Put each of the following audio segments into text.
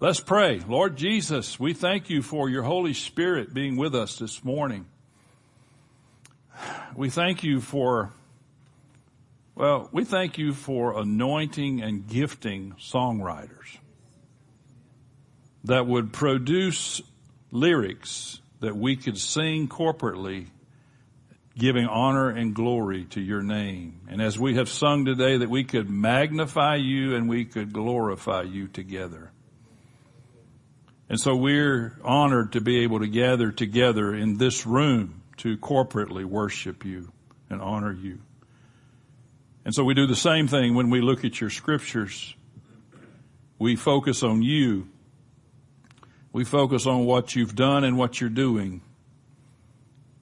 Let's pray. Lord Jesus, we thank you for your Holy Spirit being with us this morning. We thank you for, well, we thank you for anointing and gifting songwriters that would produce lyrics that we could sing corporately, giving honor and glory to your name. And as we have sung today, that we could magnify you and we could glorify you together. And so we're honored to be able to gather together in this room to corporately worship you and honor you. And so we do the same thing when we look at your scriptures. We focus on you. We focus on what you've done and what you're doing.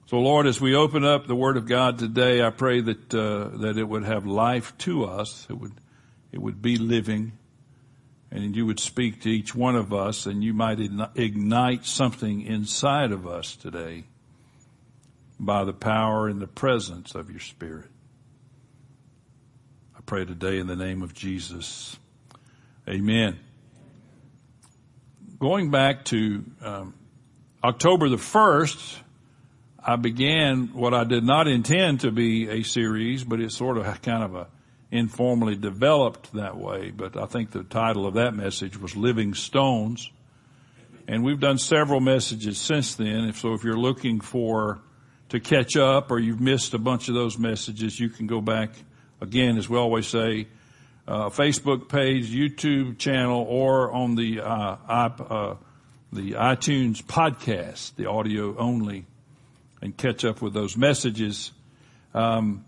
So Lord, as we open up the Word of God today, I pray that uh, that it would have life to us. It would it would be living and you would speak to each one of us and you might ignite something inside of us today by the power and the presence of your spirit. I pray today in the name of Jesus. Amen. Going back to um, October the 1st, I began what I did not intend to be a series, but it's sort of kind of a informally developed that way, but I think the title of that message was Living Stones. And we've done several messages since then. If so, if you're looking for to catch up or you've missed a bunch of those messages, you can go back again, as we always say, uh, Facebook page, YouTube channel, or on the uh, uh, the iTunes podcast, the audio only, and catch up with those messages. Um,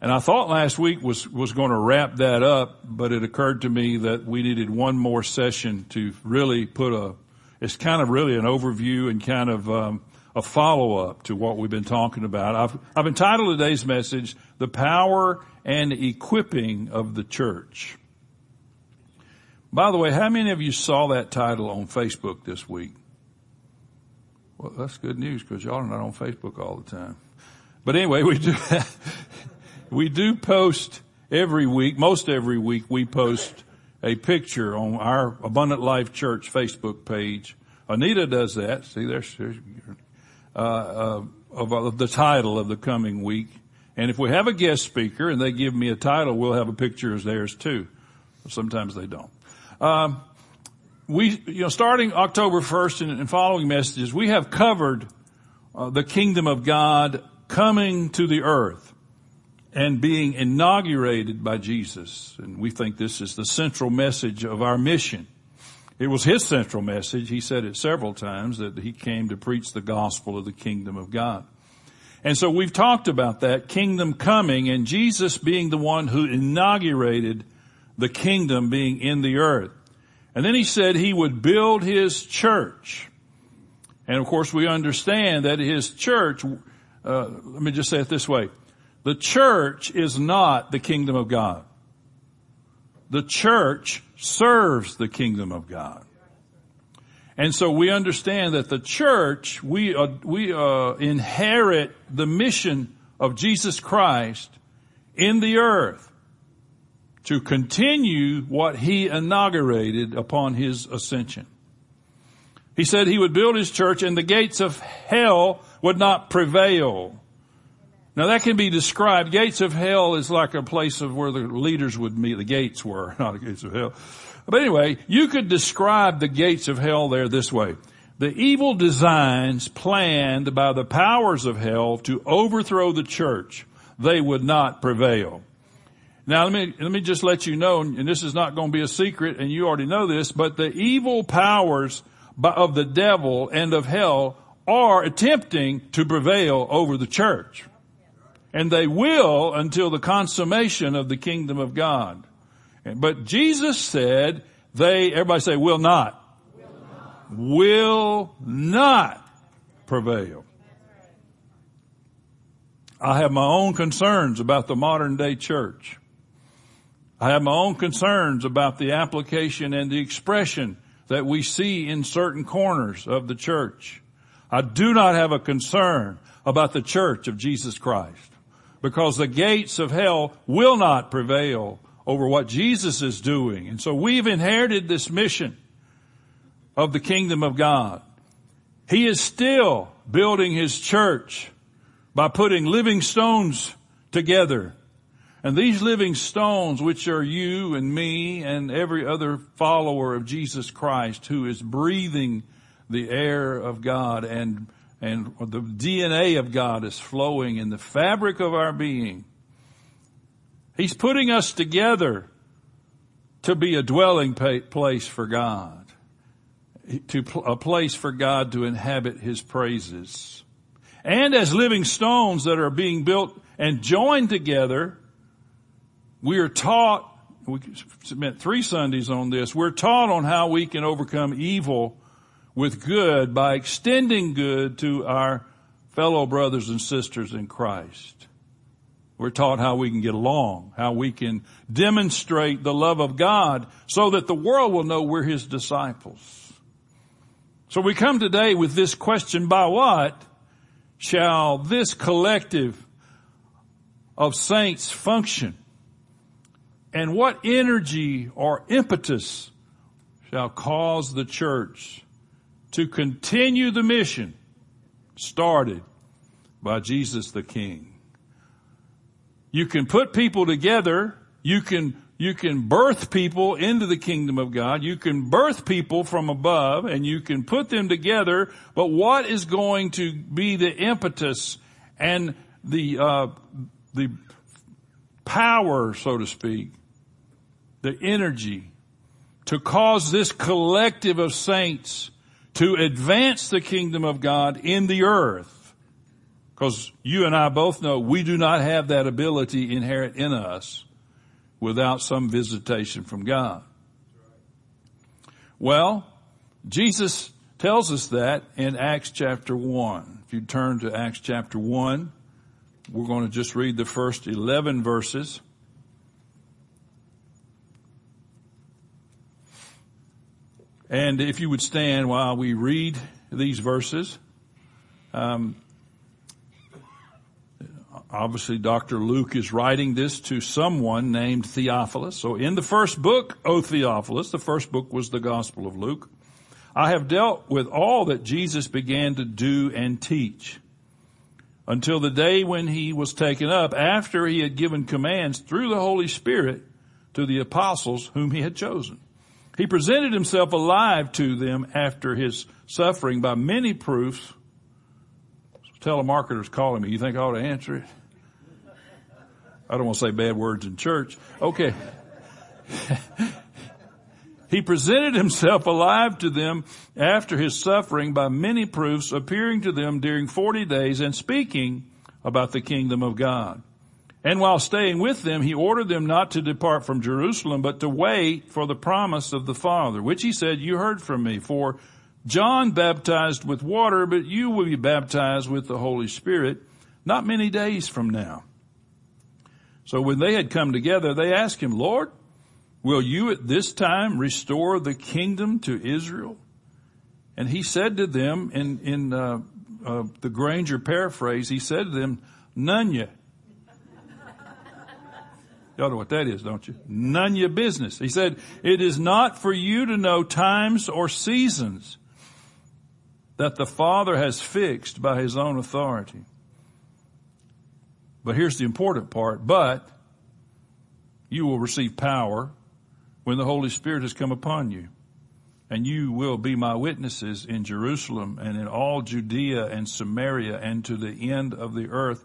and I thought last week was, was going to wrap that up, but it occurred to me that we needed one more session to really put a, it's kind of really an overview and kind of, um, a follow up to what we've been talking about. I've, I've entitled today's message, The Power and Equipping of the Church. By the way, how many of you saw that title on Facebook this week? Well, that's good news because y'all are not on Facebook all the time. But anyway, we do we do post every week, most every week we post a picture on our Abundant Life Church Facebook page. Anita does that. See, there's, there's uh, uh, of, of, the title of the coming week. And if we have a guest speaker and they give me a title, we'll have a picture of theirs too. Sometimes they don't. Um, we, you know, starting October 1st and, and following messages, we have covered uh, the kingdom of God coming to the earth and being inaugurated by Jesus. And we think this is the central message of our mission. It was his central message. He said it several times that he came to preach the gospel of the kingdom of God. And so we've talked about that kingdom coming and Jesus being the one who inaugurated the kingdom being in the earth. And then he said he would build his church. And of course we understand that his church, uh, let me just say it this way. The church is not the kingdom of God. The church serves the kingdom of God. And so we understand that the church, we, uh, we uh, inherit the mission of Jesus Christ in the earth to continue what he inaugurated upon his ascension. He said he would build his church and the gates of hell would not prevail. Now that can be described. Gates of hell is like a place of where the leaders would meet. The gates were, not the gates of hell. But anyway, you could describe the gates of hell there this way. The evil designs planned by the powers of hell to overthrow the church, they would not prevail. Now let me, let me just let you know, and this is not going to be a secret, and you already know this, but the evil powers of the devil and of hell are attempting to prevail over the church. And they will until the consummation of the kingdom of God. But Jesus said they, everybody say, will not. Will not, will not prevail. I have my own concerns about the modern day church. I have my own concerns about the application and the expression that we see in certain corners of the church. I do not have a concern about the church of Jesus Christ because the gates of hell will not prevail over what Jesus is doing. And so we've inherited this mission of the kingdom of God. He is still building his church by putting living stones together. And these living stones, which are you and me and every other follower of Jesus Christ who is breathing the air of God and, and the DNA of God is flowing in the fabric of our being. He's putting us together to be a dwelling place for God, to a place for God to inhabit His praises. And as living stones that are being built and joined together, we are taught, we spent three Sundays on this, we're taught on how we can overcome evil with good by extending good to our fellow brothers and sisters in Christ. We're taught how we can get along, how we can demonstrate the love of God so that the world will know we're His disciples. So we come today with this question, by what shall this collective of saints function? And what energy or impetus shall cause the church to continue the mission started by Jesus the King? You can put people together. You can, you can birth people into the kingdom of God. You can birth people from above and you can put them together. But what is going to be the impetus and the, uh, the power, so to speak, the energy to cause this collective of saints to advance the kingdom of God in the earth because you and I both know we do not have that ability inherent in us without some visitation from God. Well, Jesus tells us that in Acts chapter 1. If you turn to Acts chapter 1, we're going to just read the first 11 verses. And if you would stand while we read these verses, um, obviously Dr. Luke is writing this to someone named Theophilus. So in the first book, O Theophilus, the first book was the Gospel of Luke, I have dealt with all that Jesus began to do and teach until the day when he was taken up after he had given commands through the Holy Spirit to the apostles whom he had chosen. He presented himself alive to them after his suffering by many proofs telemarketer's calling me. You think I ought to answer it? I don't want to say bad words in church. Okay. he presented himself alive to them after his suffering by many proofs, appearing to them during 40 days and speaking about the kingdom of God. And while staying with them, he ordered them not to depart from Jerusalem, but to wait for the promise of the Father, which he said, you heard from me, for John baptized with water, but you will be baptized with the Holy Spirit not many days from now. So when they had come together, they asked him, Lord, will you at this time restore the kingdom to Israel? And he said to them in, in uh, uh, the Granger paraphrase, he said to them, none yet. Y'all know what that is, don't you? None your business. He said, it is not for you to know times or seasons that the Father has fixed by his own authority. But here's the important part. But you will receive power when the Holy Spirit has come upon you. And you will be my witnesses in Jerusalem and in all Judea and Samaria and to the end of the earth.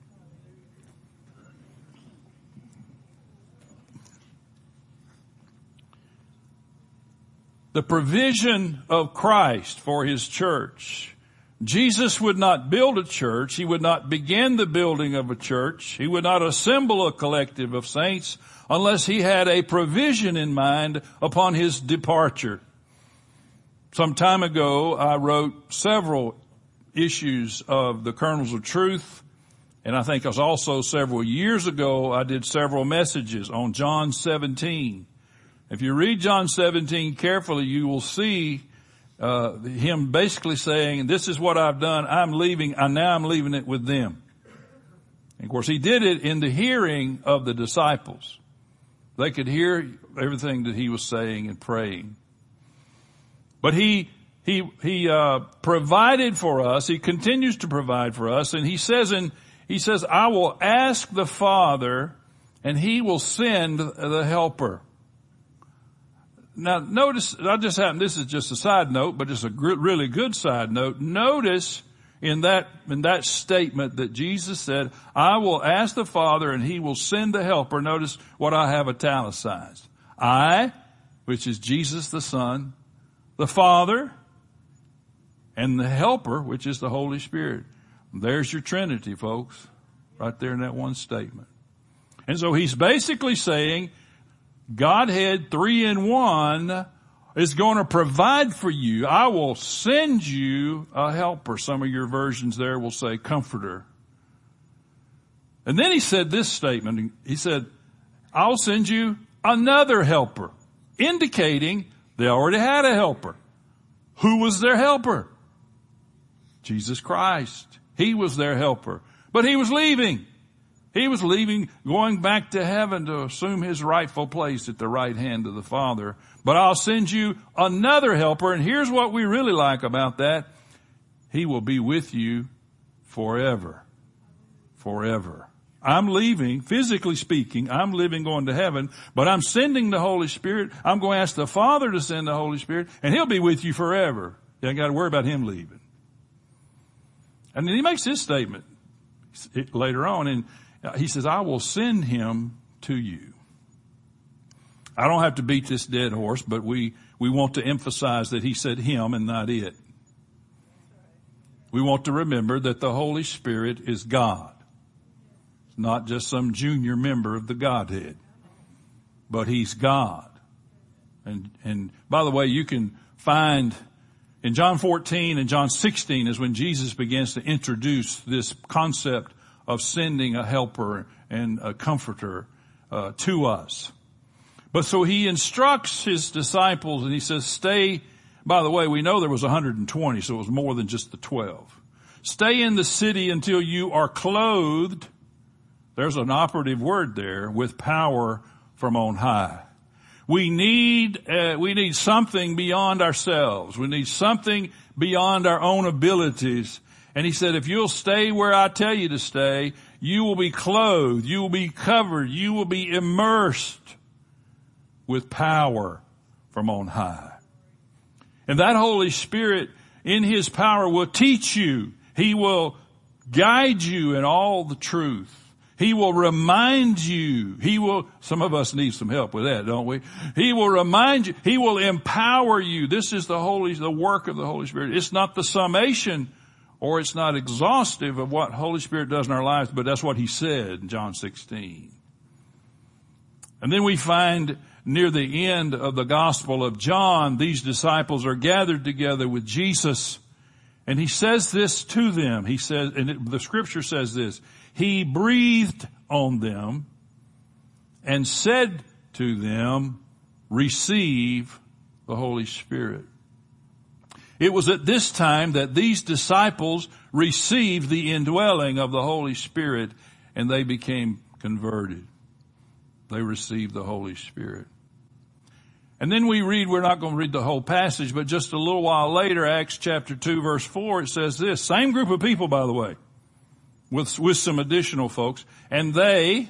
The provision of Christ for his church. Jesus would not build a church. He would not begin the building of a church. He would not assemble a collective of saints unless he had a provision in mind upon his departure. some time ago, I wrote several issues of the kernels of truth. And I think it was also several years ago, I did several messages on John 17. If you read John 17 carefully, you will see uh, him basically saying, "This is what I've done. I'm leaving. and now I'm leaving it with them." And of course, he did it in the hearing of the disciples. They could hear everything that he was saying and praying. But he he he uh, provided for us. He continues to provide for us, and he says in he says, "I will ask the Father, and He will send the Helper." Now, notice I just happened. This is just a side note, but it's a gr- really good side note. Notice in that in that statement that Jesus said, "I will ask the Father, and He will send the Helper." Notice what I have italicized. I, which is Jesus the Son, the Father, and the Helper, which is the Holy Spirit. There's your Trinity, folks, right there in that one statement. And so he's basically saying, Godhead three in one is going to provide for you. I will send you a helper. Some of your versions there will say comforter. And then he said this statement. He said, I'll send you another helper, indicating they already had a helper. Who was their helper? Jesus Christ. He was their helper. But he was leaving. He was leaving, going back to heaven to assume his rightful place at the right hand of the Father. But I'll send you another helper, and here's what we really like about that. He will be with you forever. Forever. I'm leaving, physically speaking, I'm living going to heaven, but I'm sending the Holy Spirit. I'm going to ask the Father to send the Holy Spirit, and He'll be with you forever. You ain't got to worry about Him leaving. And then He makes this statement later on, and Uh, he says, I will send Him to you. I don't have to beat this dead horse, but we, we want to emphasize that He said Him and not it. We want to remember that the Holy Spirit is God not just some junior member of the Godhead, but he's God. And, and by the way, you can find in John 14 and John 16 is when Jesus begins to introduce this concept of sending a helper and a comforter uh, to us. But so he instructs his disciples and he says, stay, by the way, we know there was 120, so it was more than just the 12. Stay in the city until you are clothed there's an operative word there with power from on high. We need, uh, we need something beyond ourselves. We need something beyond our own abilities. And he said, if you'll stay where I tell you to stay, you will be clothed, you will be covered, you will be immersed with power from on high. And that Holy Spirit in His power will teach you. He will guide you in all the truth. He will remind you. He will, some of us need some help with that, don't we? He will remind you. He will empower you. This is the Holy, the work of the Holy Spirit. It's not the summation or it's not exhaustive of what Holy Spirit does in our lives, but that's what He said in John 16. And then we find near the end of the Gospel of John, these disciples are gathered together with Jesus and he says this to them. He says, and it, the scripture says this, he breathed on them and said to them, receive the Holy Spirit. It was at this time that these disciples received the indwelling of the Holy Spirit and they became converted. They received the Holy Spirit. And then we read, we're not going to read the whole passage, but just a little while later, Acts chapter 2 verse 4, it says this, same group of people by the way, with, with some additional folks, and they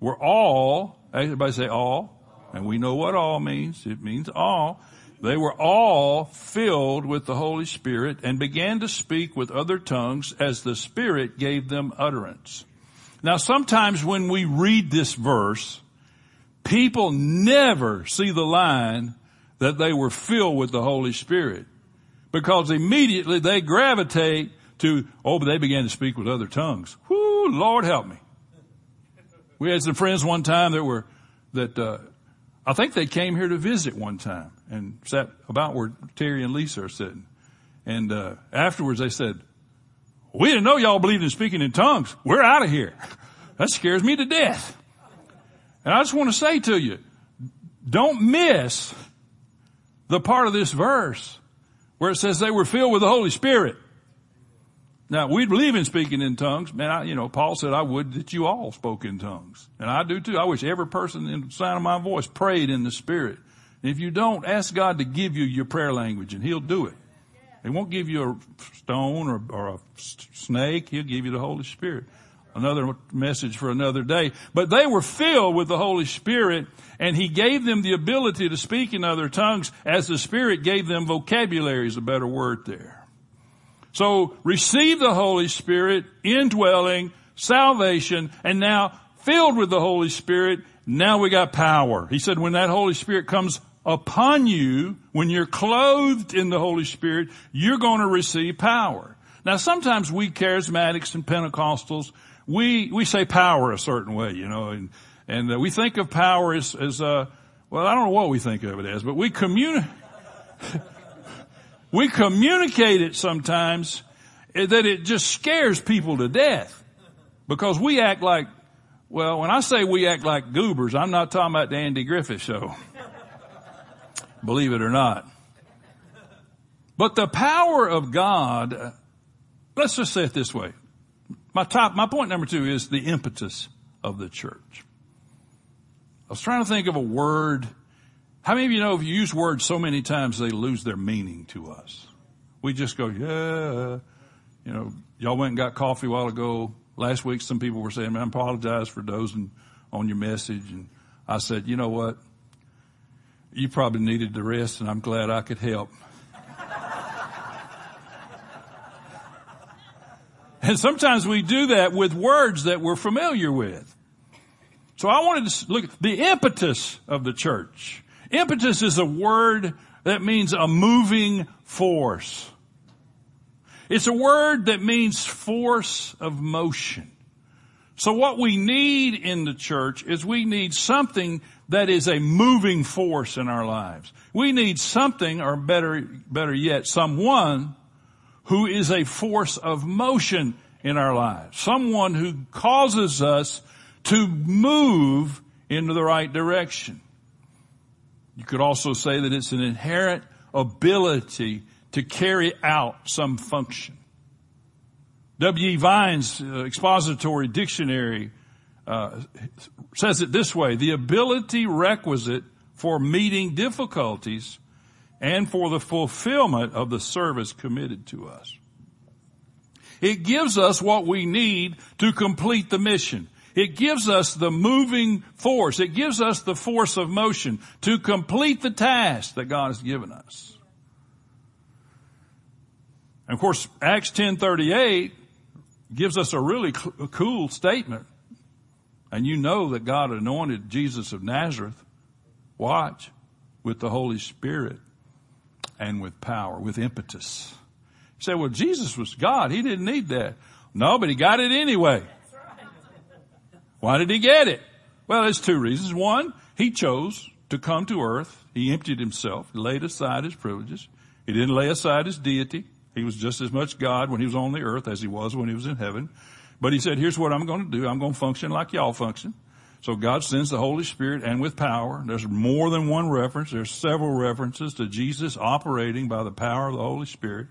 were all, everybody say all, and we know what all means, it means all, they were all filled with the Holy Spirit and began to speak with other tongues as the Spirit gave them utterance. Now sometimes when we read this verse, People never see the line that they were filled with the Holy Spirit because immediately they gravitate to, oh, but they began to speak with other tongues. Whoo, Lord help me. We had some friends one time that were, that, uh, I think they came here to visit one time and sat about where Terry and Lisa are sitting. And uh, afterwards they said, we didn't know y'all believed in speaking in tongues. We're out of here. That scares me to death. And I just want to say to you, don't miss the part of this verse where it says they were filled with the Holy Spirit. Now, we believe in speaking in tongues. Man, I, you know, Paul said, I would that you all spoke in tongues. And I do too. I wish every person in the sound of my voice prayed in the Spirit. And if you don't, ask God to give you your prayer language and He'll do it. He won't give you a stone or, or a snake. He'll give you the Holy Spirit. Another message for another day. But they were filled with the Holy Spirit and He gave them the ability to speak in other tongues as the Spirit gave them vocabulary is a better word there. So receive the Holy Spirit, indwelling, salvation, and now filled with the Holy Spirit, now we got power. He said when that Holy Spirit comes upon you, when you're clothed in the Holy Spirit, you're going to receive power. Now sometimes we charismatics and Pentecostals, we, we say power a certain way, you know, and, and uh, we think of power as, as, uh, well, I don't know what we think of it as, but we communicate, we communicate it sometimes eh, that it just scares people to death because we act like, well, when I say we act like goobers, I'm not talking about the Andy Griffith show. Believe it or not. But the power of God, uh, let's just say it this way. My top, my point number two is the impetus of the church. I was trying to think of a word how many of you know if you use words so many times they lose their meaning to us? We just go, yeah, you know, y'all went and got coffee a while ago. Last week some people were saying, man, I apologize for dozing on your message. And I said, you know what? You probably needed the rest and I'm glad I could help. and sometimes we do that with words that we're familiar with. So I wanted to look at the impetus of the church. Impetus is a word that means a moving force. It's a word that means force of motion. So what we need in the church is we need something that is a moving force in our lives. We need something, or better, better yet, someone who is a force of motion in our lives. Someone who causes us to move into the right direction. You could also say that it's an inherent ability to carry out some function. W.E. Vine's uh, expository dictionary uh, says it this way, the ability requisite for meeting difficulties and for the fulfillment of the service committed to us. It gives us what we need to complete the mission. It gives us the moving force. It gives us the force of motion to complete the task that God has given us. And of course, Acts 1038 gives us a really cool statement. And you know that God anointed Jesus of Nazareth, watch, with the Holy Spirit and with power, with impetus. You say, well, Jesus was God. He didn't need that. No, but he got it anyway. Why did he get it? Well, there's two reasons. One, he chose to come to earth. He emptied himself, laid aside his privileges. He didn't lay aside his deity. He was just as much God when he was on the earth as he was when he was in heaven. But he said, here's what I'm going to do. I'm going to function like y'all function. So God sends the Holy Spirit and with power. There's more than one reference. There's several references to Jesus operating by the power of the Holy Spirit.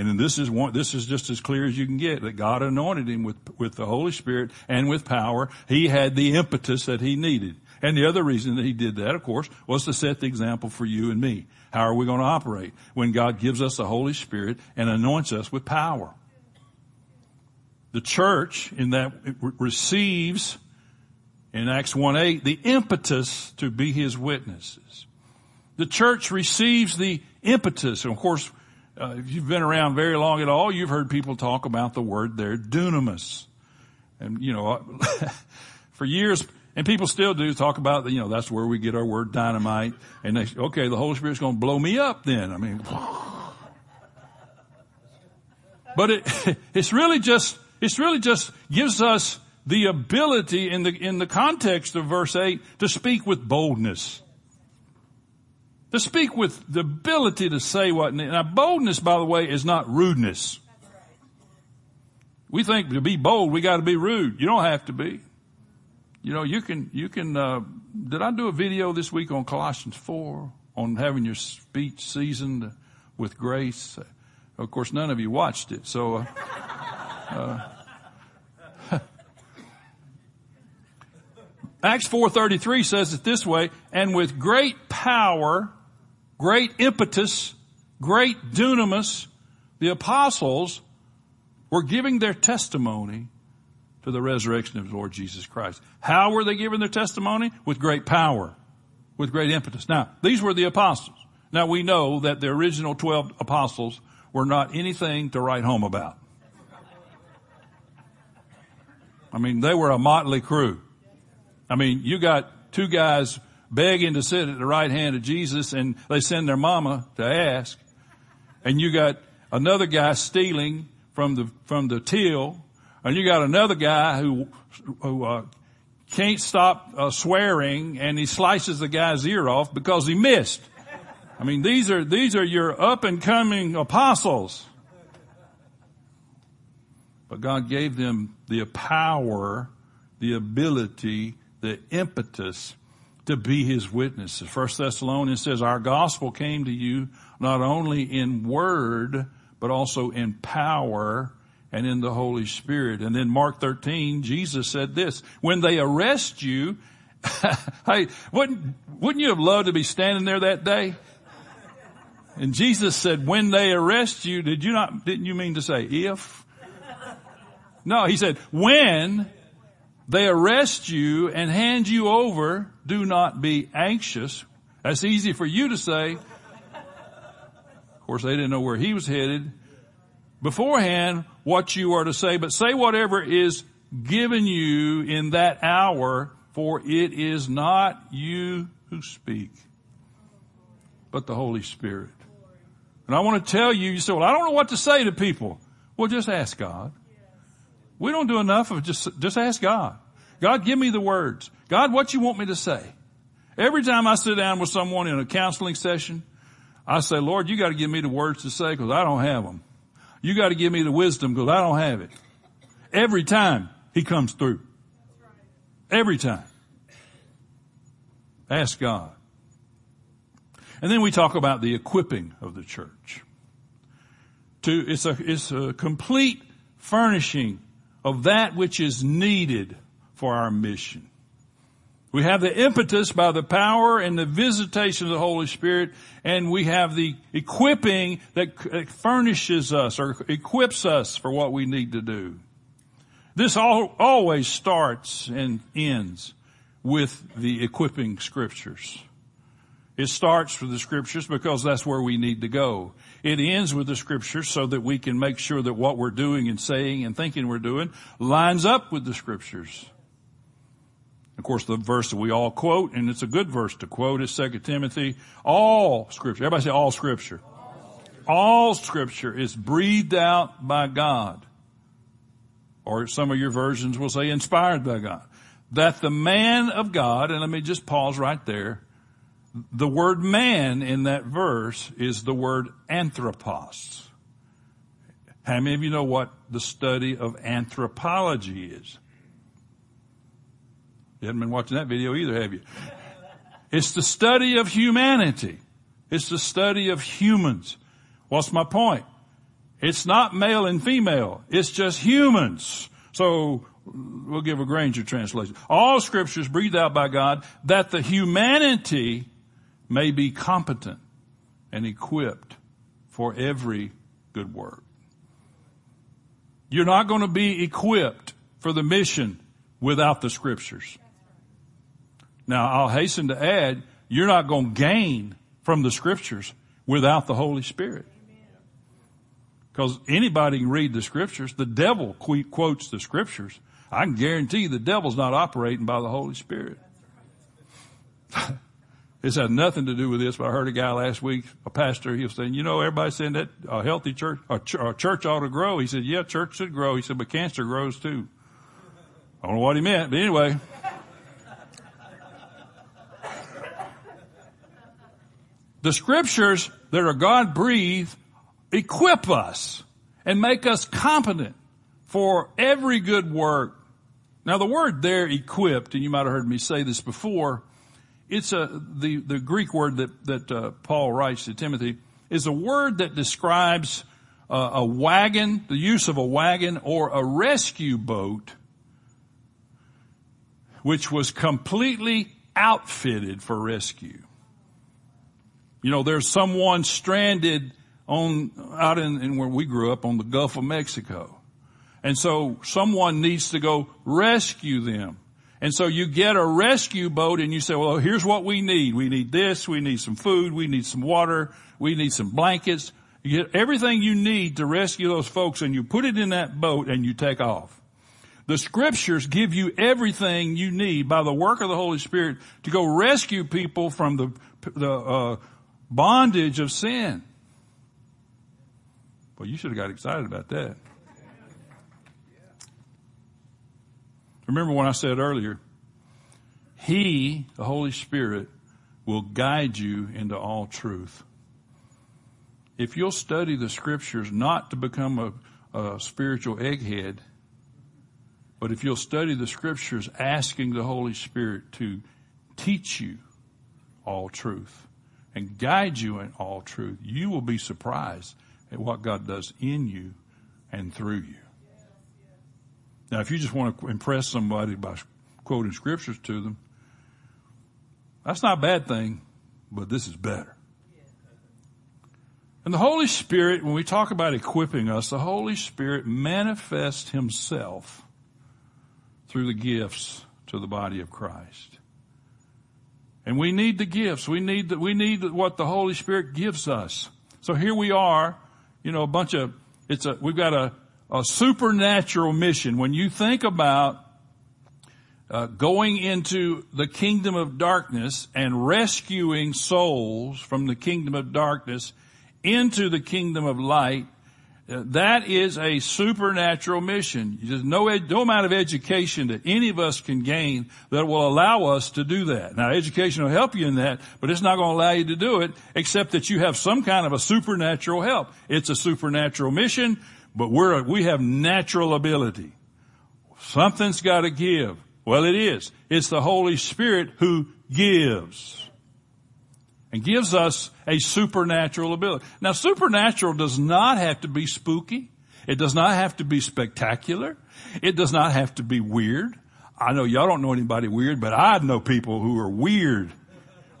And then this is one, this is just as clear as you can get that God anointed him with, with the Holy Spirit and with power. He had the impetus that he needed. And the other reason that he did that, of course, was to set the example for you and me. How are we going to operate when God gives us the Holy Spirit and anoints us with power? The church in that receives in Acts 1-8 the impetus to be his witnesses. The church receives the impetus. And of course, uh, if you've been around very long at all, you've heard people talk about the word there, dunamis. And, you know, for years, and people still do talk about, you know, that's where we get our word dynamite. And they, okay, the Holy Spirit's going to blow me up then. I mean, but it, it's really just, it's really just gives us the ability in the, in the context of verse 8 to speak with boldness. To speak with the ability to say what, now boldness, by the way, is not rudeness. We think to be bold, we got to be rude. You don't have to be. You know, you can, you can, uh, did I do a video this week on Colossians 4 on having your speech seasoned with grace? Of course, none of you watched it, so, uh, uh, Acts 4.33 says it this way, and with great power, great impetus, great dunamis, the apostles were giving their testimony to the resurrection of the Lord Jesus Christ. How were they giving their testimony? With great power, with great impetus. Now, these were the apostles. Now we know that the original 12 apostles were not anything to write home about. I mean, they were a motley crew. I mean, you got two guys begging to sit at the right hand of Jesus and they send their mama to ask. And you got another guy stealing from the, from the till. And you got another guy who, who, uh, can't stop uh, swearing and he slices the guy's ear off because he missed. I mean, these are, these are your up and coming apostles. But God gave them the power, the ability the impetus to be his witnesses. First Thessalonians says, our gospel came to you not only in word, but also in power and in the Holy Spirit. And then Mark 13, Jesus said this, when they arrest you, hey, wouldn't, wouldn't you have loved to be standing there that day? And Jesus said, when they arrest you, did you not, didn't you mean to say if? No, he said, when they arrest you and hand you over. Do not be anxious. That's easy for you to say. Of course, they didn't know where he was headed. Beforehand, what you are to say, but say whatever is given you in that hour, for it is not you who speak, but the Holy Spirit. And I want to tell you, you say, well, I don't know what to say to people. Well, just ask God. We don't do enough of just, just ask God. God, give me the words. God, what you want me to say? Every time I sit down with someone in a counseling session, I say, Lord, you got to give me the words to say because I don't have them. You got to give me the wisdom because I don't have it. Every time he comes through. Every time. Ask God. And then we talk about the equipping of the church. To, it's a, it's a complete furnishing of that which is needed for our mission. We have the impetus by the power and the visitation of the Holy Spirit, and we have the equipping that furnishes us or equips us for what we need to do. This all, always starts and ends with the equipping scriptures. It starts with the scriptures because that's where we need to go. It ends with the scriptures so that we can make sure that what we're doing and saying and thinking we're doing lines up with the scriptures. Of course, the verse that we all quote, and it's a good verse to quote, is 2 Timothy. All scripture, everybody say all scripture. All scripture is breathed out by God. Or some of your versions will say inspired by God. That the man of God, and let me just pause right there. The word man in that verse is the word anthropos. How many of you know what the study of anthropology is? You haven't been watching that video either, have you? It's the study of humanity. It's the study of humans. What's my point? It's not male and female. It's just humans. So we'll give a Granger translation. All scriptures breathed out by God that the humanity may be competent and equipped for every good work. You're not going to be equipped for the mission without the scriptures. Now I'll hasten to add, you're not going to gain from the scriptures without the Holy Spirit. Because anybody can read the scriptures. The devil quotes the scriptures. I can guarantee the devil's not operating by the Holy Spirit. this has nothing to do with this, but I heard a guy last week, a pastor, he was saying, you know, everybody's saying that a healthy church, a, ch- a church ought to grow. He said, yeah, church should grow. He said, but cancer grows too. I don't know what he meant, but anyway. The scriptures that are God breathed equip us and make us competent for every good work. Now the word there equipped, and you might have heard me say this before, it's a, the, the Greek word that, that uh, Paul writes to Timothy is a word that describes uh, a wagon, the use of a wagon or a rescue boat, which was completely outfitted for rescue. You know, there's someone stranded on, out in, in where we grew up on the Gulf of Mexico. And so someone needs to go rescue them. And so you get a rescue boat and you say, well, here's what we need. We need this. We need some food. We need some water. We need some blankets. You get everything you need to rescue those folks and you put it in that boat and you take off. The scriptures give you everything you need by the work of the Holy Spirit to go rescue people from the, the uh, bondage of sin. Well, you should have got excited about that. Remember when I said earlier, He, the Holy Spirit, will guide you into all truth. If you'll study the scriptures not to become a, a spiritual egghead, but if you'll study the scriptures asking the Holy Spirit to teach you all truth and guide you in all truth, you will be surprised at what God does in you and through you. Now, if you just want to impress somebody by quoting scriptures to them, that's not a bad thing, but this is better. And the Holy Spirit, when we talk about equipping us, the Holy Spirit manifests Himself through the gifts to the body of Christ. And we need the gifts. We need the, we need what the Holy Spirit gives us. So here we are, you know, a bunch of, it's a, we've got a, a supernatural mission. When you think about uh, going into the kingdom of darkness and rescuing souls from the kingdom of darkness into the kingdom of light, that is a supernatural mission. There's no, no amount of education that any of us can gain that will allow us to do that. Now education will help you in that, but it's not going to allow you to do it except that you have some kind of a supernatural help. It's a supernatural mission but we're, we have natural ability. Something's got to give. Well, it is. It's the Holy Spirit who gives. And gives us a supernatural ability. Now, supernatural does not have to be spooky. It does not have to be spectacular. It does not have to be weird. I know y'all don't know anybody weird, but I know people who are weird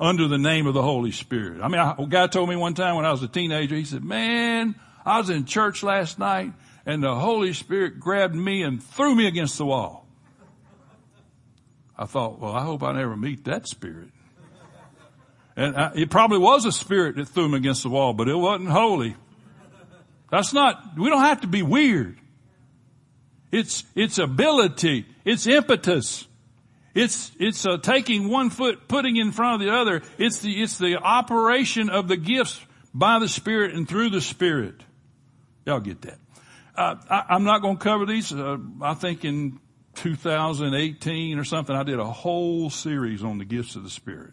under the name of the Holy Spirit. I mean, a guy told me one time when I was a teenager, he said, man, I was in church last night and the Holy Spirit grabbed me and threw me against the wall. I thought, well, I hope I never meet that spirit. And I, it probably was a spirit that threw him against the wall, but it wasn't holy. That's not, we don't have to be weird. It's, it's ability. It's impetus. It's, it's uh, taking one foot, putting in front of the other. It's the, it's the operation of the gifts by the Spirit and through the Spirit. Y'all get that. Uh, I, am not going to cover these. Uh, I think in 2018 or something, I did a whole series on the gifts of the Spirit.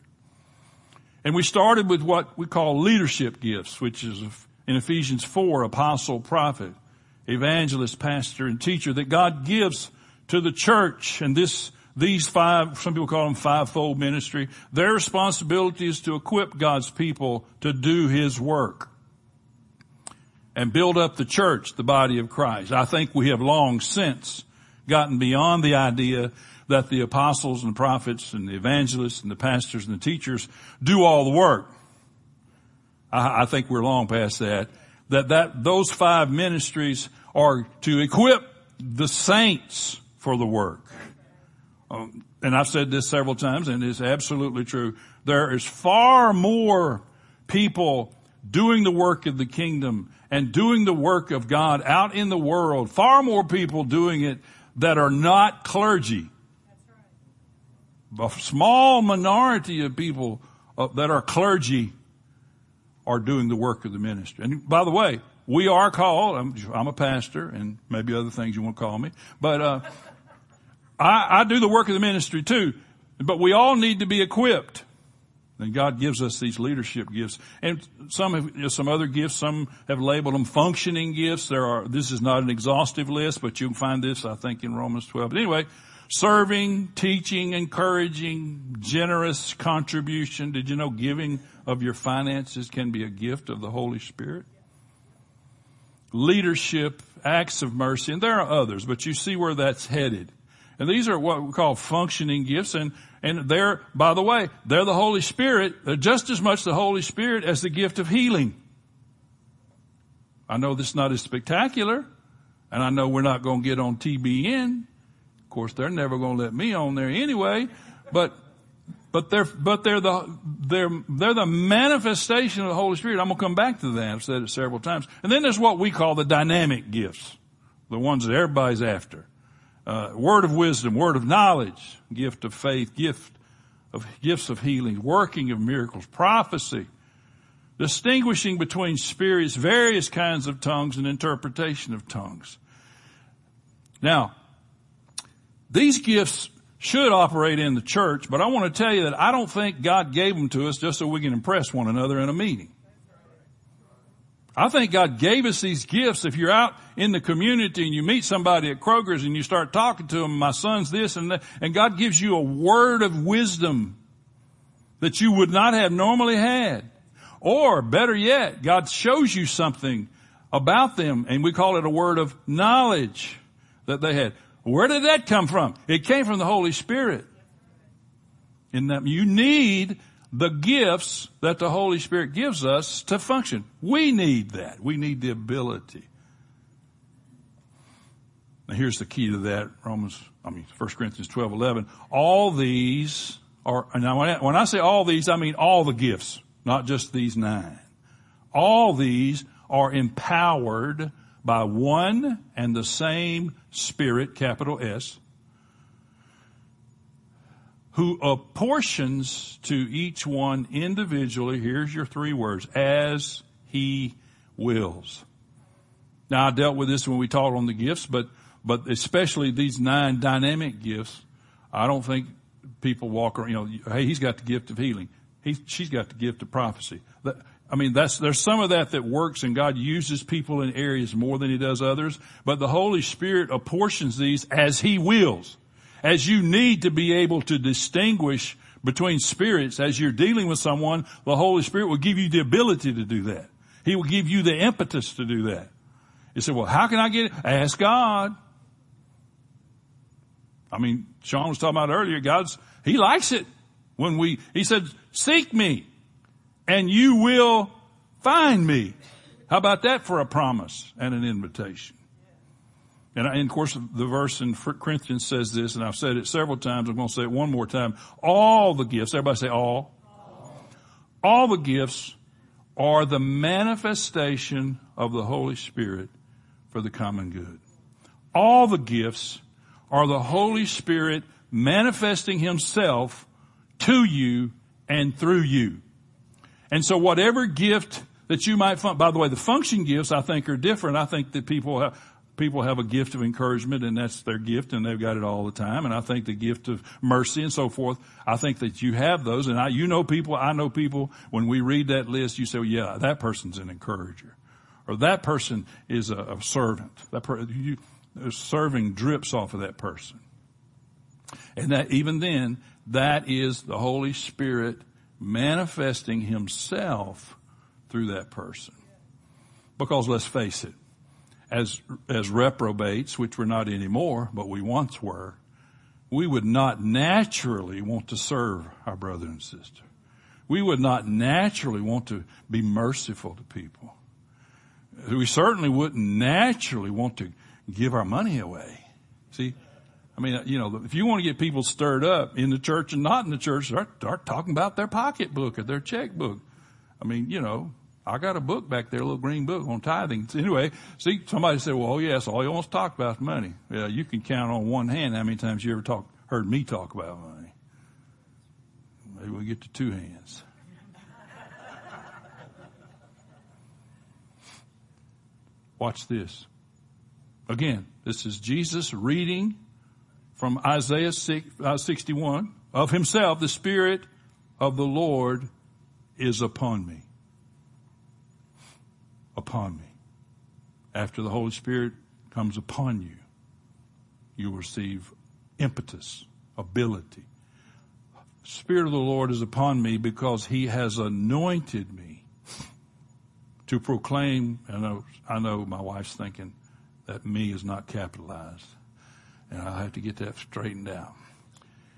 And we started with what we call leadership gifts, which is in Ephesians 4, apostle, prophet, evangelist, pastor, and teacher that God gives to the church. And this, these five, some people call them fivefold ministry. Their responsibility is to equip God's people to do His work and build up the church, the body of Christ. I think we have long since gotten beyond the idea that the apostles and the prophets and the evangelists and the pastors and the teachers do all the work. I, I think we're long past that. That that those five ministries are to equip the saints for the work. Um, and I've said this several times, and it's absolutely true. There is far more people doing the work of the kingdom and doing the work of God out in the world, far more people doing it that are not clergy. A small minority of people uh, that are clergy are doing the work of the ministry. And by the way, we are called, I'm, I'm a pastor and maybe other things you want to call me, but, uh, I, I do the work of the ministry too, but we all need to be equipped. And God gives us these leadership gifts. And some have, some other gifts, some have labeled them functioning gifts. There are, this is not an exhaustive list, but you can find this, I think, in Romans 12. But anyway, serving, teaching, encouraging, generous contribution. Did you know giving of your finances can be a gift of the Holy Spirit? Leadership, acts of mercy, and there are others, but you see where that's headed. And these are what we call functioning gifts and, and they're, by the way, they're the Holy Spirit. They're just as much the Holy Spirit as the gift of healing. I know this is not as spectacular and I know we're not going to get on TBN. Of course, they're never going to let me on there anyway, but but they're but they're the they're they're the manifestation of the Holy Spirit. I'm gonna come back to that. I've said it several times. And then there's what we call the dynamic gifts, the ones that everybody's after. Uh, word of wisdom, word of knowledge, gift of faith, gift of gifts of healing, working of miracles, prophecy, distinguishing between spirits, various kinds of tongues, and interpretation of tongues. Now, these gifts should operate in the church, but I want to tell you that I don't think God gave them to us just so we can impress one another in a meeting. I think God gave us these gifts. If you're out in the community and you meet somebody at Kroger's and you start talking to them, my son's this and that, and God gives you a word of wisdom that you would not have normally had. Or better yet, God shows you something about them and we call it a word of knowledge that they had. Where did that come from? It came from the Holy Spirit. In that you need the gifts that the Holy Spirit gives us to function. We need that. We need the ability. Now here's the key to that. Romans, I mean, 1 Corinthians 12, 11. All these are, now when I, when I say all these, I mean all the gifts, not just these nine. All these are empowered by one and the same Spirit, capital S, who apportions to each one individually, here's your three words, as he wills. Now I dealt with this when we taught on the gifts, but, but especially these nine dynamic gifts, I don't think people walk around, you know, hey, he's got the gift of healing. He, she's got the gift of prophecy. I mean, that's, there's some of that that works and God uses people in areas more than he does others, but the Holy Spirit apportions these as he wills. As you need to be able to distinguish between spirits as you're dealing with someone, the Holy Spirit will give you the ability to do that. He will give you the impetus to do that. You say, well, how can I get it? Ask God. I mean, Sean was talking about earlier, God's, He likes it when we, He said, seek me and you will find me. How about that for a promise and an invitation? And, I, and of course, the verse in Corinthians says this, and I've said it several times. I'm going to say it one more time. All the gifts, everybody say all. All, all the gifts are the manifestation of the Holy Spirit for the common good. All the gifts are the Holy Spirit manifesting Himself to you and through you. And so whatever gift that you might find, by the way, the function gifts I think are different. I think that people have, people have a gift of encouragement and that's their gift and they've got it all the time. And I think the gift of mercy and so forth, I think that you have those. And I, you know people, I know people, when we read that list, you say, well, yeah, that person's an encourager. Or that person is a, a servant. That per, you, serving drips off of that person. And that even then, that is the Holy Spirit manifesting himself through that person. Because let's face it, as, as reprobates, which we're not anymore, but we once were, we would not naturally want to serve our brother and sister. We would not naturally want to be merciful to people. We certainly wouldn't naturally want to give our money away. See, I mean, you know, if you want to get people stirred up in the church and not in the church, start, start talking about their pocketbook or their checkbook. I mean, you know, I got a book back there, a little green book on tithing. Anyway, see, somebody said, well, yes, all he wants to talk about is money. Yeah, you can count on one hand how many times you ever talk, heard me talk about money. Maybe we get to two hands. Watch this. Again, this is Jesus reading from Isaiah uh, 61 of himself, the Spirit of the Lord is upon me. Upon me. After the Holy Spirit comes upon you, you receive impetus, ability. Spirit of the Lord is upon me because he has anointed me to proclaim. I know, I know my wife's thinking that me is not capitalized and I have to get that straightened out.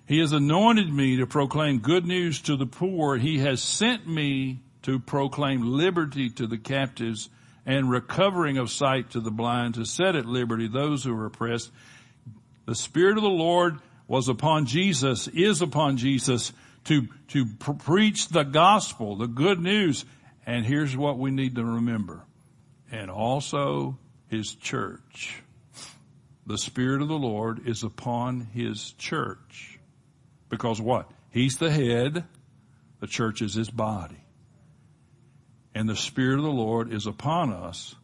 He has anointed me to proclaim good news to the poor. He has sent me to proclaim liberty to the captives and recovering of sight to the blind, to set at liberty those who are oppressed. The Spirit of the Lord was upon Jesus, is upon Jesus to, to pr- preach the gospel, the good news. And here's what we need to remember. And also his church. The Spirit of the Lord is upon his church. Because what? He's the head. The church is his body. And the Spirit of the Lord is upon us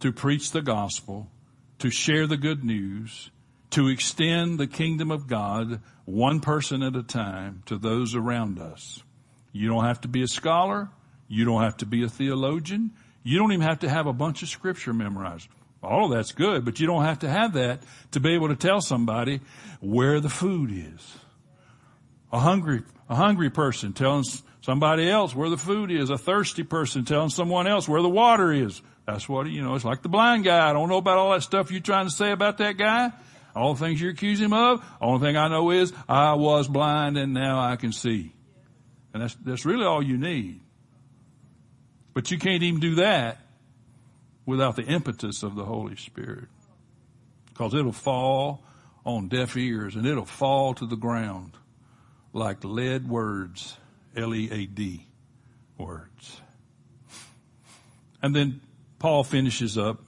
to preach the gospel, to share the good news, to extend the kingdom of God one person at a time to those around us. You don't have to be a scholar. You don't have to be a theologian. You don't even have to have a bunch of scripture memorized. All of that's good, but you don't have to have that to be able to tell somebody where the food is. A hungry, a hungry person telling somebody else where the food is. A thirsty person telling someone else where the water is. That's what, you know, it's like the blind guy. I don't know about all that stuff you're trying to say about that guy. All the things you're accusing him of. Only thing I know is I was blind and now I can see. And that's, that's really all you need. But you can't even do that without the impetus of the Holy Spirit. Cause it'll fall on deaf ears and it'll fall to the ground like lead words, L-E-A-D words. And then Paul finishes up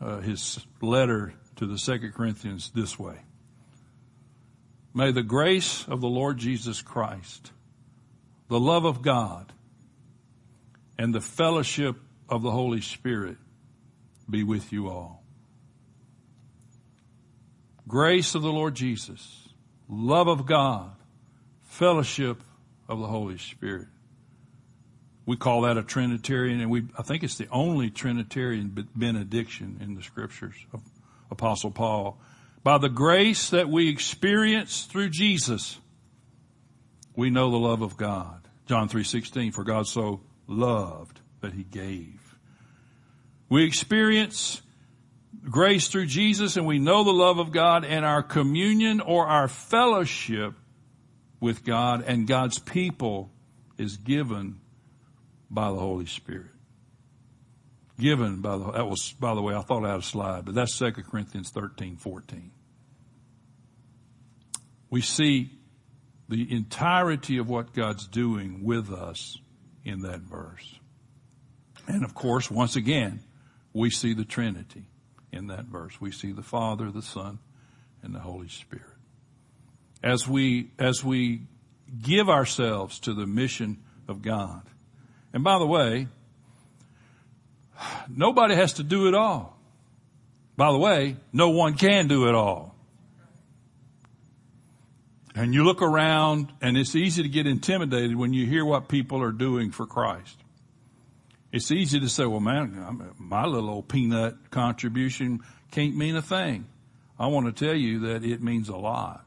uh, his letter to the Second Corinthians this way. May the grace of the Lord Jesus Christ, the love of God, and the fellowship of the Holy Spirit be with you all. Grace of the Lord Jesus, love of God, fellowship of the Holy Spirit. We call that a Trinitarian, and we, I think it's the only Trinitarian benediction in the scriptures of Apostle Paul. By the grace that we experience through Jesus, we know the love of God. John 3.16, for God so loved that he gave. We experience grace through Jesus and we know the love of God and our communion or our fellowship with God and God's people is given by the Holy Spirit. Given by the, that was, by the way, I thought I had a slide, but that's 2 Corinthians 13, 14. We see the entirety of what God's doing with us in that verse. And of course, once again, we see the Trinity in that verse. We see the Father, the Son, and the Holy Spirit. As we, as we give ourselves to the mission of God. And by the way, nobody has to do it all. By the way, no one can do it all. And you look around and it's easy to get intimidated when you hear what people are doing for Christ. It's easy to say, well, man, my little old peanut contribution can't mean a thing. I want to tell you that it means a lot.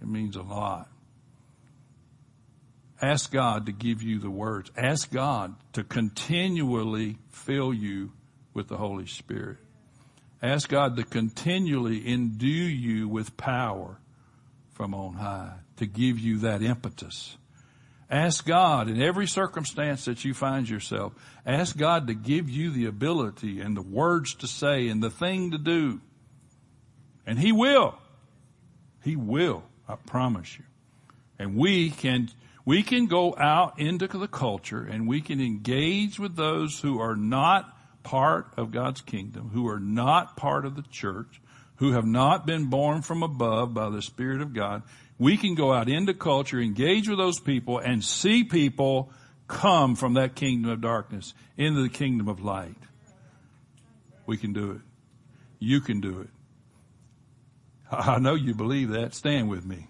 It means a lot. Ask God to give you the words. Ask God to continually fill you with the Holy Spirit. Ask God to continually endue you with power from on high, to give you that impetus Ask God in every circumstance that you find yourself, ask God to give you the ability and the words to say and the thing to do. And He will. He will. I promise you. And we can, we can go out into the culture and we can engage with those who are not part of God's kingdom, who are not part of the church, who have not been born from above by the Spirit of God, we can go out into culture, engage with those people, and see people come from that kingdom of darkness into the kingdom of light. We can do it. You can do it. I know you believe that. Stand with me.